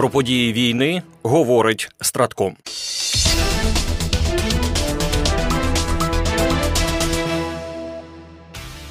Про події війни говорить Стратком.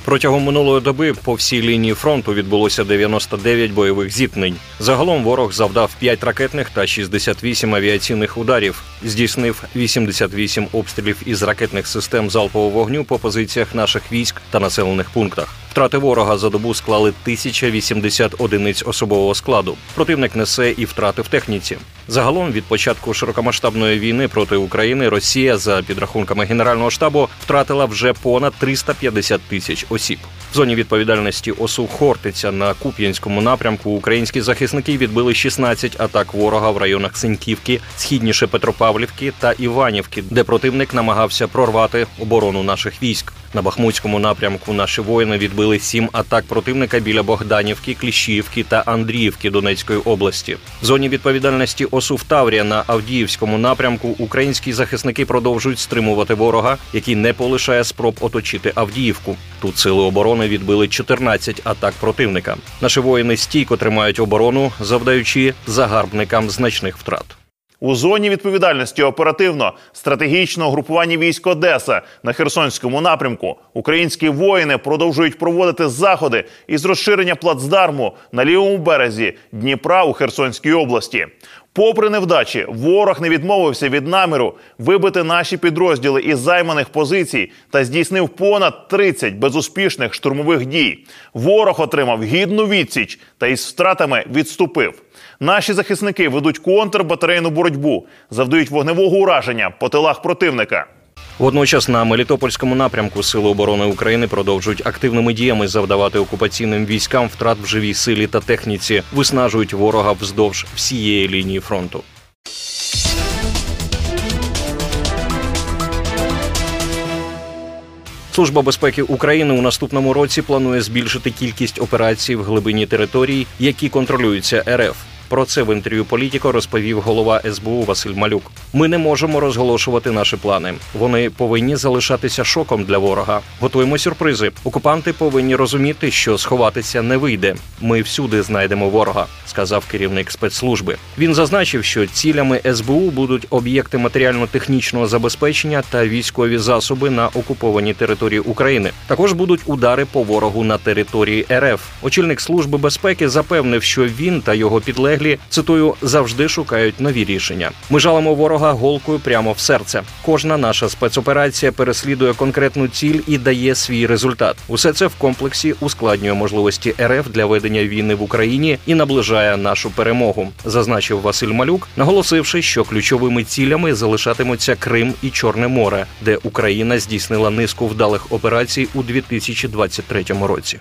Протягом минулої доби по всій лінії фронту відбулося 99 бойових зіткнень. Загалом ворог завдав 5 ракетних та 68 авіаційних ударів, здійснив 88 обстрілів із ракетних систем залпового вогню по позиціях наших військ та населених пунктах. Втрати ворога за добу склали 1080 одиниць особового складу. Противник несе і втрати в техніці. Загалом від початку широкомасштабної війни проти України Росія за підрахунками Генерального штабу втратила вже понад 350 тисяч осіб. В зоні відповідальності ОСУ Хортиця на Куп'янському напрямку українські захисники відбили 16 атак ворога в районах Синьківки, східніше Петропавлівки та Іванівки, де противник намагався прорвати оборону наших військ. На Бахмутському напрямку наші воїни відбили сім атак противника біля Богданівки, Кліщівки та Андріївки Донецької області. В зоні відповідальності ОСУ в Таврія на Авдіївському напрямку українські захисники продовжують стримувати ворога, який не полишає спроб оточити Авдіївку. Тут сили оборони відбили 14 атак противника. Наші воїни стійко тримають оборону, завдаючи загарбникам значних втрат. У зоні відповідальності оперативно стратегічного групування військ Одеса на Херсонському напрямку українські воїни продовжують проводити заходи із розширення плацдарму на лівому березі Дніпра у Херсонській області. Попри невдачі, ворог не відмовився від наміру вибити наші підрозділи із займаних позицій та здійснив понад 30 безуспішних штурмових дій. Ворог отримав гідну відсіч та із втратами відступив. Наші захисники ведуть контрбатарейну боротьбу, завдають вогневого ураження по тилах противника. Водночас на Мелітопольському напрямку Сили оборони України продовжують активними діями завдавати окупаційним військам втрат в живій силі та техніці, виснажують ворога вздовж всієї лінії фронту. Служба безпеки України у наступному році планує збільшити кількість операцій в глибині територій, які контролюються РФ. Про це в інтерв'ю політіко розповів голова СБУ Василь Малюк. Ми не можемо розголошувати наші плани. Вони повинні залишатися шоком для ворога. Готуємо сюрпризи. Окупанти повинні розуміти, що сховатися не вийде. Ми всюди знайдемо ворога, сказав керівник спецслужби. Він зазначив, що цілями СБУ будуть об'єкти матеріально-технічного забезпечення та військові засоби на окупованій території України. Також будуть удари по ворогу на території РФ. Очільник служби безпеки запевнив, що він та його підлеглі підлеглі цитую завжди шукають нові рішення. Ми жалимо ворога голкою прямо в серце. Кожна наша спецоперація переслідує конкретну ціль і дає свій результат. Усе це в комплексі ускладнює можливості РФ для ведення війни в Україні і наближає нашу перемогу, зазначив Василь Малюк, наголосивши, що ключовими цілями залишатимуться Крим і Чорне море, де Україна здійснила низку вдалих операцій у 2023 році.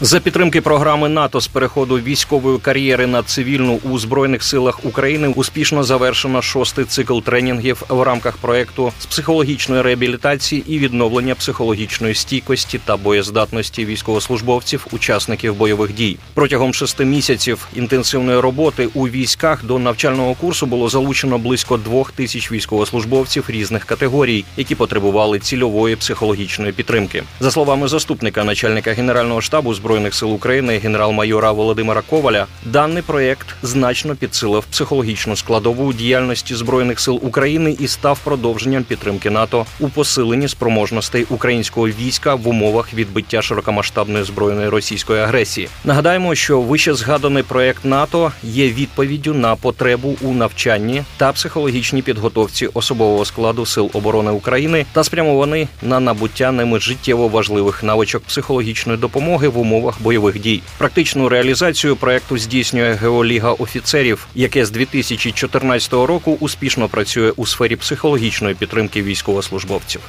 За підтримки програми НАТО з переходу військової кар'єри на цивільну у збройних силах України успішно завершено шостий цикл тренінгів в рамках проекту з психологічної реабілітації і відновлення психологічної стійкості та боєздатності військовослужбовців, учасників бойових дій. Протягом шести місяців інтенсивної роботи у військах до навчального курсу було залучено близько двох тисяч військовослужбовців різних категорій, які потребували цільової психологічної підтримки. За словами заступника начальника генерального штабу збройних сил України генерал-майора Володимира Коваля даний проєкт значно підсилив психологічну складову діяльності збройних сил України і став продовженням підтримки НАТО у посиленні спроможностей українського війська в умовах відбиття широкомасштабної збройної російської агресії. Нагадаємо, що вище згаданий проєкт НАТО є відповіддю на потребу у навчанні та психологічній підготовці особового складу сил оборони України та спрямований на набуття ними життєво важливих навичок психологічної допомоги в умовах умовах бойових дій. Практичну реалізацію проекту здійснює Геоліга офіцерів, яке з 2014 року успішно працює у сфері психологічної підтримки військовослужбовців.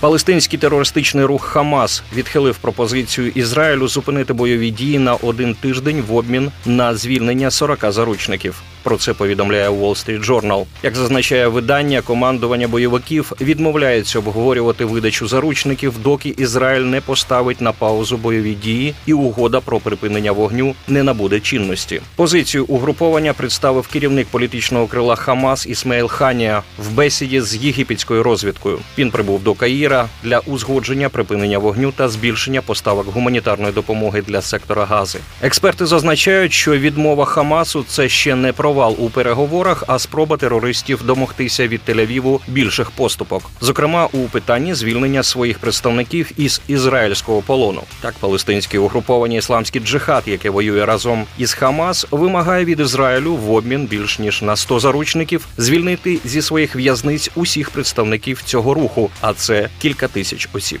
Палестинський терористичний рух Хамас відхилив пропозицію Ізраїлю зупинити бойові дії на один тиждень в обмін на звільнення 40 заручників. Про це повідомляє Wall Street Journal. Як зазначає видання, командування бойовиків відмовляється обговорювати видачу заручників, доки Ізраїль не поставить на паузу бойові дії і угода про припинення вогню не набуде чинності. Позицію угруповання представив керівник політичного крила Хамас Ісмаїл Ханія в бесіді з єгипетською розвідкою. Він прибув до Каїра для узгодження припинення вогню та збільшення поставок гуманітарної допомоги для сектора Гази. Експерти зазначають, що відмова Хамасу це ще не провал у переговорах, а спроба терористів домогтися від Тель-Авіву більших поступок, зокрема у питанні звільнення своїх представників із ізраїльського полону. Так, палестинське угруповання ісламський джихад, яке воює разом із Хамас, вимагає від Ізраїлю в обмін більш ніж на 100 заручників звільнити зі своїх в'язниць усіх представників цього руху, а це кілька тисяч осіб.